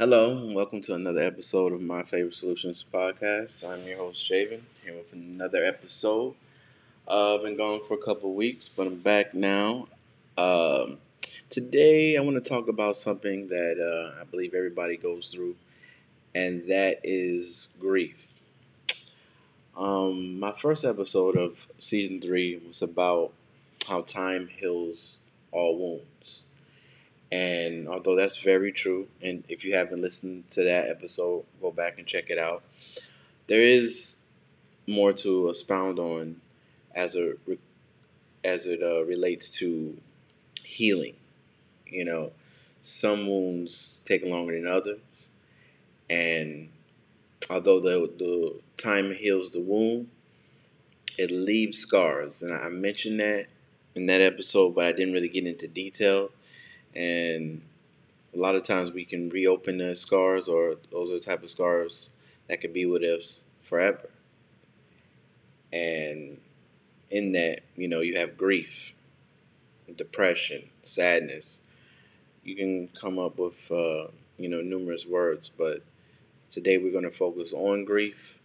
Hello, and welcome to another episode of My Favorite Solutions podcast. I'm your host, Javen, here with another episode. Uh, I've been gone for a couple weeks, but I'm back now. Um, today, I want to talk about something that uh, I believe everybody goes through, and that is grief. Um, my first episode of season three was about how time heals all wounds. And although that's very true, and if you haven't listened to that episode, go back and check it out. There is more to expound on as a as it uh, relates to healing. You know, some wounds take longer than others, and although the the time heals the wound, it leaves scars, and I mentioned that in that episode, but I didn't really get into detail and a lot of times we can reopen the scars or those are the type of scars that could be with us forever. And in that you know you have grief depression sadness. You can come up with uh, you know numerous words but today we're going to focus on grief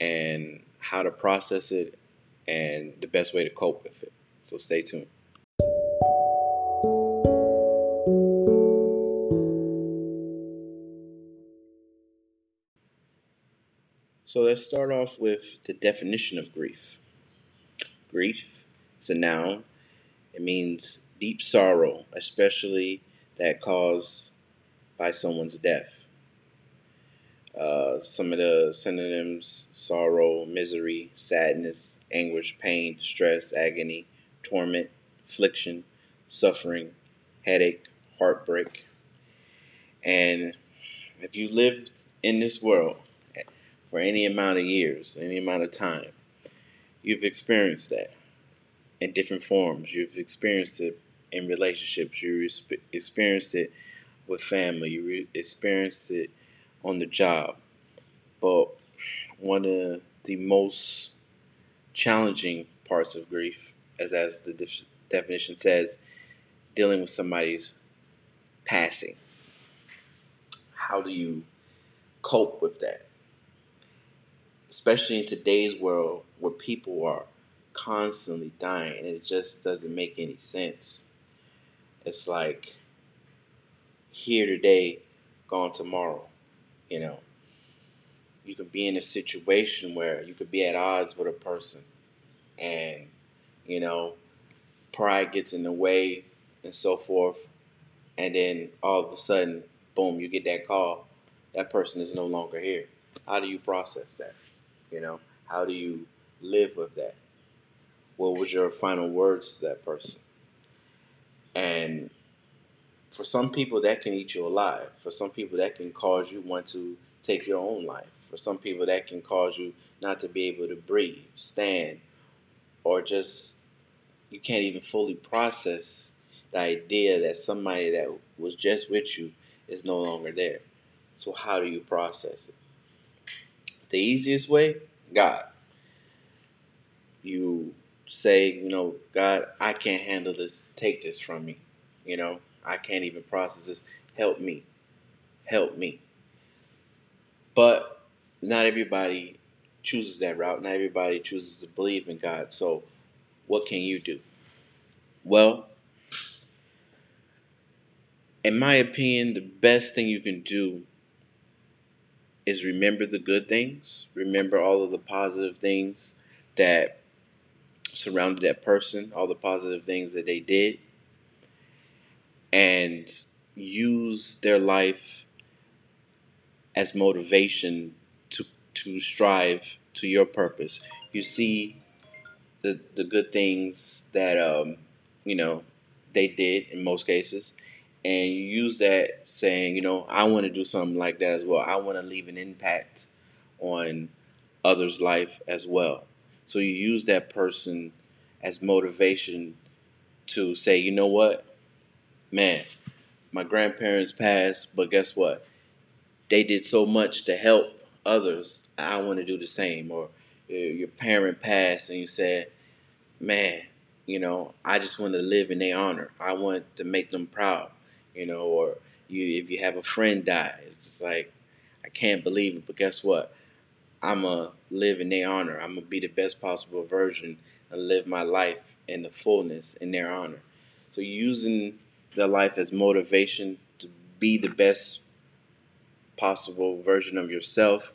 and how to process it and the best way to cope with it. So stay tuned So let's start off with the definition of grief. Grief is a noun. It means deep sorrow, especially that caused by someone's death. Uh, some of the synonyms sorrow, misery, sadness, anguish, pain, distress, agony, torment, affliction, suffering, headache, heartbreak. And if you lived in this world, for any amount of years, any amount of time. You've experienced that in different forms. You've experienced it in relationships. You experienced it with family. You experienced it on the job. But one of the most challenging parts of grief, as as the def- definition says, dealing with somebody's passing. How do you cope with that? Especially in today's world where people are constantly dying and it just doesn't make any sense. It's like here today, gone tomorrow, you know. You could be in a situation where you could be at odds with a person and, you know, pride gets in the way and so forth. And then all of a sudden, boom, you get that call. That person is no longer here. How do you process that? You know, how do you live with that? What was your final words to that person? And for some people, that can eat you alive. For some people, that can cause you want to take your own life. For some people, that can cause you not to be able to breathe, stand, or just you can't even fully process the idea that somebody that was just with you is no longer there. So, how do you process it? The easiest way, God. You say, you know, God, I can't handle this. Take this from me. You know, I can't even process this. Help me. Help me. But not everybody chooses that route. Not everybody chooses to believe in God. So, what can you do? Well, in my opinion, the best thing you can do is remember the good things, remember all of the positive things that surrounded that person, all the positive things that they did, and use their life as motivation to to strive to your purpose. You see the the good things that um, you know they did in most cases, and you use that saying, you know, I want to do something like that as well. I want to leave an impact on others' life as well. So you use that person as motivation to say, you know what, man, my grandparents passed, but guess what? They did so much to help others. I want to do the same. Or your parent passed and you said, man, you know, I just want to live in their honor. I want to make them proud you know, or You if you have a friend die, it's just like I can't believe it. But guess what? I'ma live in their honor. I'm gonna be the best possible version and live my life in the fullness in their honor. So using their life as motivation to be the best possible version of yourself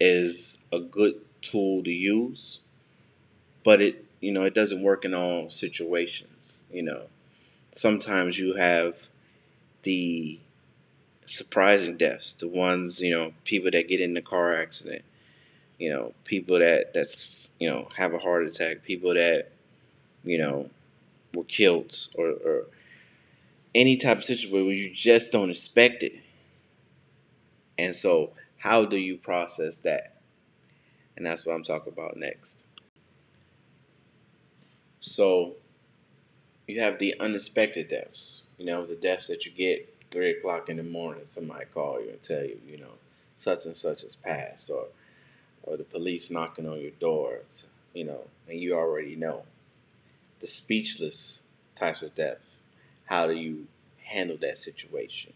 is a good tool to use, but it you know it doesn't work in all situations. You know, sometimes you have the surprising deaths, the ones you know people that get in the car accident, you know people that that's you know have a heart attack, people that you know were killed or, or any type of situation where you just don't expect it. And so, how do you process that? And that's what I'm talking about next. So, you have the unexpected deaths. You know, the deaths that you get three o'clock in the morning. Somebody call you and tell you, you know, such and such has passed, or or the police knocking on your door. You know, and you already know the speechless types of death. How do you handle that situation?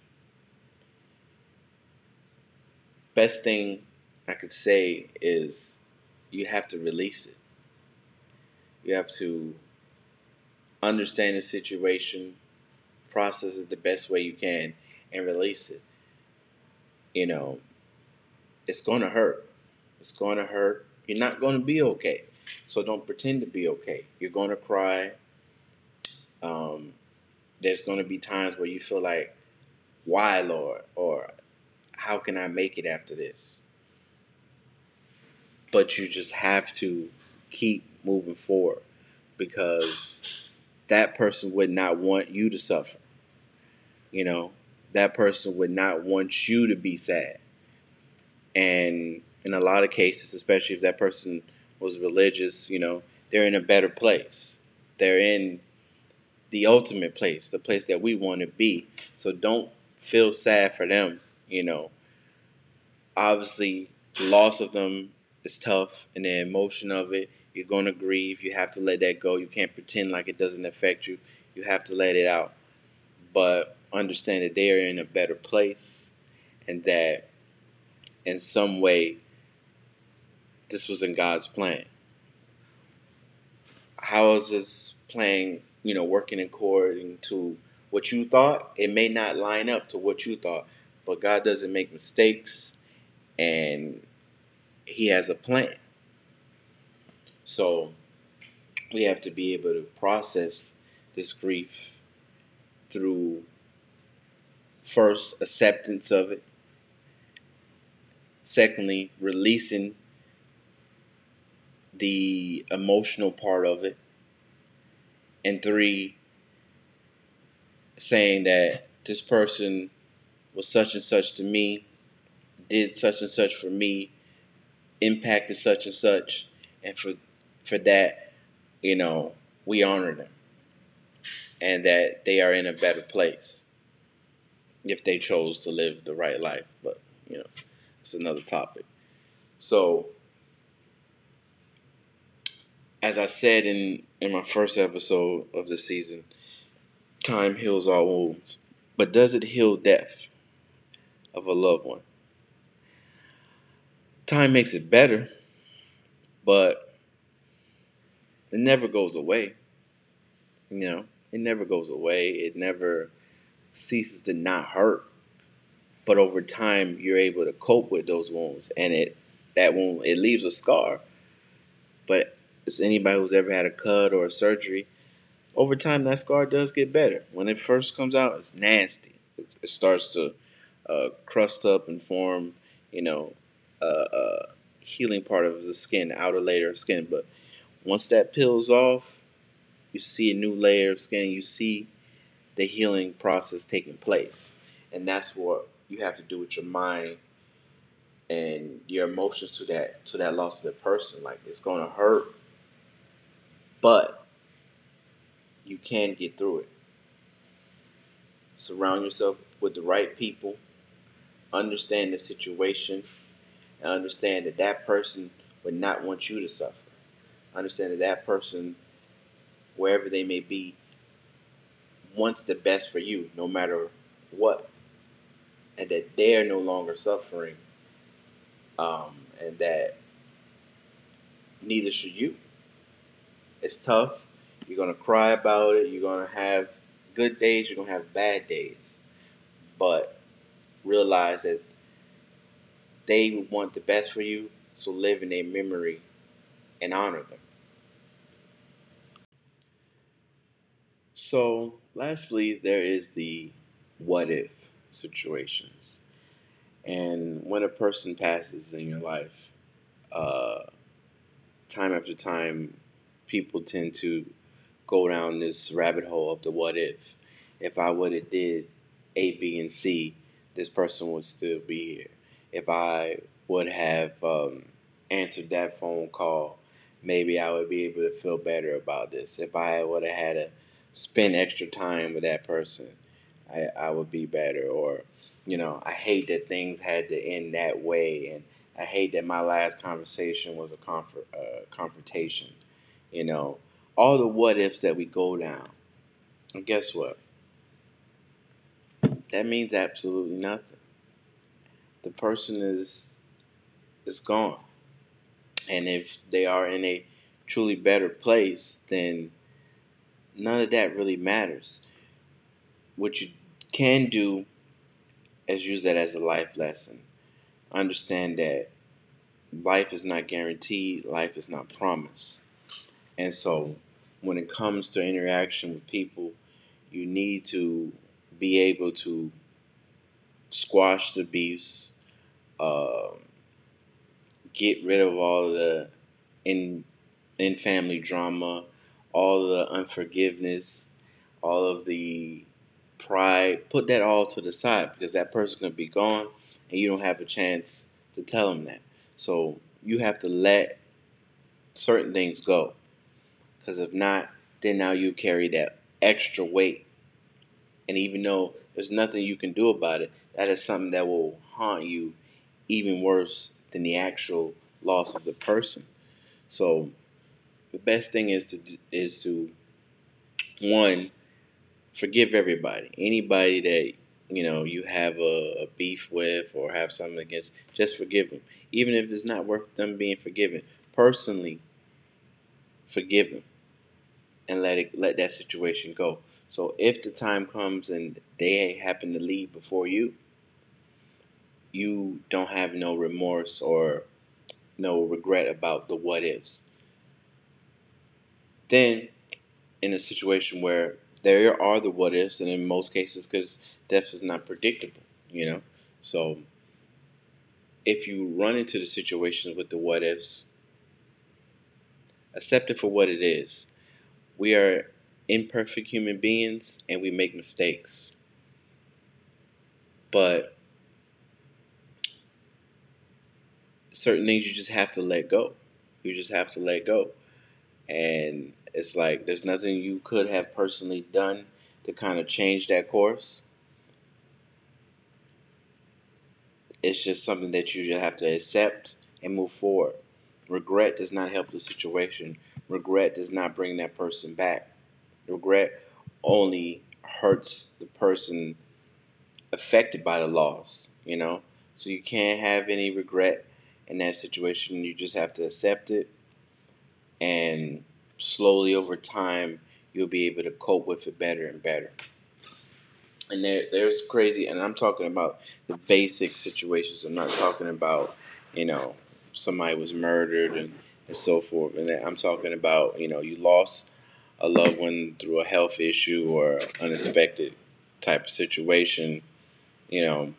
Best thing I could say is you have to release it. You have to understand the situation, process it the best way you can, and release it. You know, it's going to hurt. It's going to hurt. You're not going to be okay. So don't pretend to be okay. You're going to cry. Um, there's going to be times where you feel like, why, Lord? Or how can I make it after this? But you just have to keep moving forward because that person would not want you to suffer. You know, that person would not want you to be sad. And in a lot of cases, especially if that person was religious, you know, they're in a better place. They're in the ultimate place, the place that we want to be. So don't feel sad for them, you know. Obviously, the loss of them is tough and the emotion of it, you're going to grieve. You have to let that go. You can't pretend like it doesn't affect you. You have to let it out. But understand that they are in a better place and that in some way this was in God's plan. How is this playing, you know, working according to what you thought? It may not line up to what you thought, but God doesn't make mistakes and He has a plan. So we have to be able to process this grief through first acceptance of it, secondly, releasing the emotional part of it. And three, saying that this person was such and such to me, did such and such for me, impacted such and such, and for for that, you know, we honor them, and that they are in a better place if they chose to live the right life. But you know, it's another topic. So as I said in, in my first episode of the season, time heals all wounds. But does it heal death of a loved one? Time makes it better, but it never goes away. You know, it never goes away. It never ceases to not hurt. But over time, you're able to cope with those wounds, and it that wound it leaves a scar. But as anybody who's ever had a cut or a surgery, over time that scar does get better. When it first comes out, it's nasty. It, it starts to uh, crust up and form, you know, a uh, uh, healing part of the skin, outer layer of skin. But once that peels off, you see a new layer of skin. You see the healing process taking place, and that's what you have to do with your mind and your emotions to that to that loss of the person. Like it's gonna hurt but you can get through it. Surround yourself with the right people, understand the situation, and understand that that person would not want you to suffer. Understand that that person, wherever they may be, wants the best for you, no matter what and that they're no longer suffering, um, and that neither should you. It's tough. You're gonna cry about it. You're gonna have good days. You're gonna have bad days, but realize that they want the best for you. So live in their memory and honor them. So, lastly, there is the what if situations. And when a person passes in your life, uh, time after time, people tend to go down this rabbit hole of the what if. If I would have did A, B, and C, this person would still be here. If I would have um, answered that phone call, maybe I would be able to feel better about this. If I would have had a spend extra time with that person, I, I would be better. Or, you know, I hate that things had to end that way, and I hate that my last conversation was a comfort, uh, confrontation. You know, all the what ifs that we go down. And guess what? That means absolutely nothing. The person is is gone. And if they are in a truly better place, then none of that really matters. What you can do is use that as a life lesson. Understand that life is not guaranteed, life is not promised. And so, when it comes to interaction with people, you need to be able to squash the beefs, uh, get rid of all the in in family drama, all the unforgiveness, all of the pride, put that all to the side because that person's going to be gone and you don't have a chance to tell them that. So you have to let certain things go. Because if not, then now you carry that extra weight. And even though there's nothing you can do about it, that is something that will haunt you even worse than the actual loss of the person. So the best thing is to is to one forgive everybody. Anybody that you know you have a, a, beef with or have something against, just forgive them. Even if it's not worth them being forgiven, personally forgive them and let it let that situation go. So if the time comes and they happen to leave before you, you don't have no remorse or no regret about the what ifs. Then, in a situation where there are the what ifs, and in most cases, because death is not predictable, you know, so if you run into the situations with the what ifs, accept it for what it is. We are imperfect human beings and we make mistakes. But certain things you just have to let go. You just have to let go. And it's like there's nothing you could have personally done to kind of change that course. It's just something that you just have to accept and move forward. Regret does not help the situation. Regret does not bring that person back. Regret only hurts the person affected by the loss, you know? So you can't have any regret in that situation. You just have to accept it and slowly over time you'll be able to cope with it better and better. And there, there's crazy, and I'm talking about the basic situations. I'm not talking about, you know, somebody was murdered and, and so forth. And I'm talking about, you know, you lost a loved one through a health issue or unexpected type of situation, you know,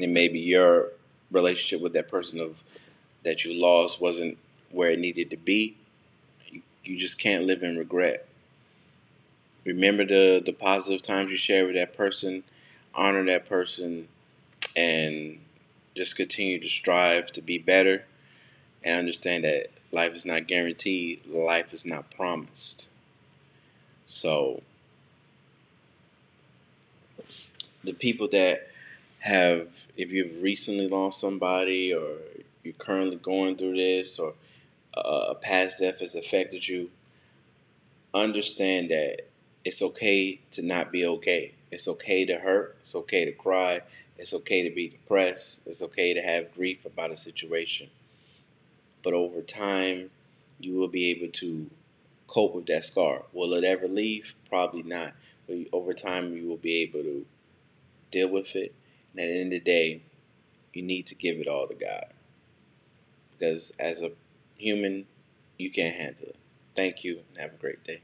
and maybe your relationship with that person of that you lost wasn't where it needed to be you just can't live in regret. Remember the the positive times you share with that person, honor that person, and just continue to strive to be better and understand that life is not guaranteed, life is not promised. So the people that have if you've recently lost somebody or you're currently going through this or Uh, a past death has affected you, understand that it's okay to not be okay. It's okay to hurt. It's okay to cry. It's okay to be depressed. It's okay to have grief about a situation. But over time, you will be able to cope with that scar. Will it ever leave? Probably not. But over time, you will be able to deal with it. And at the end of the day, you need to give it all to God. Because as a human, you can't handle it. Thank you and have a great day.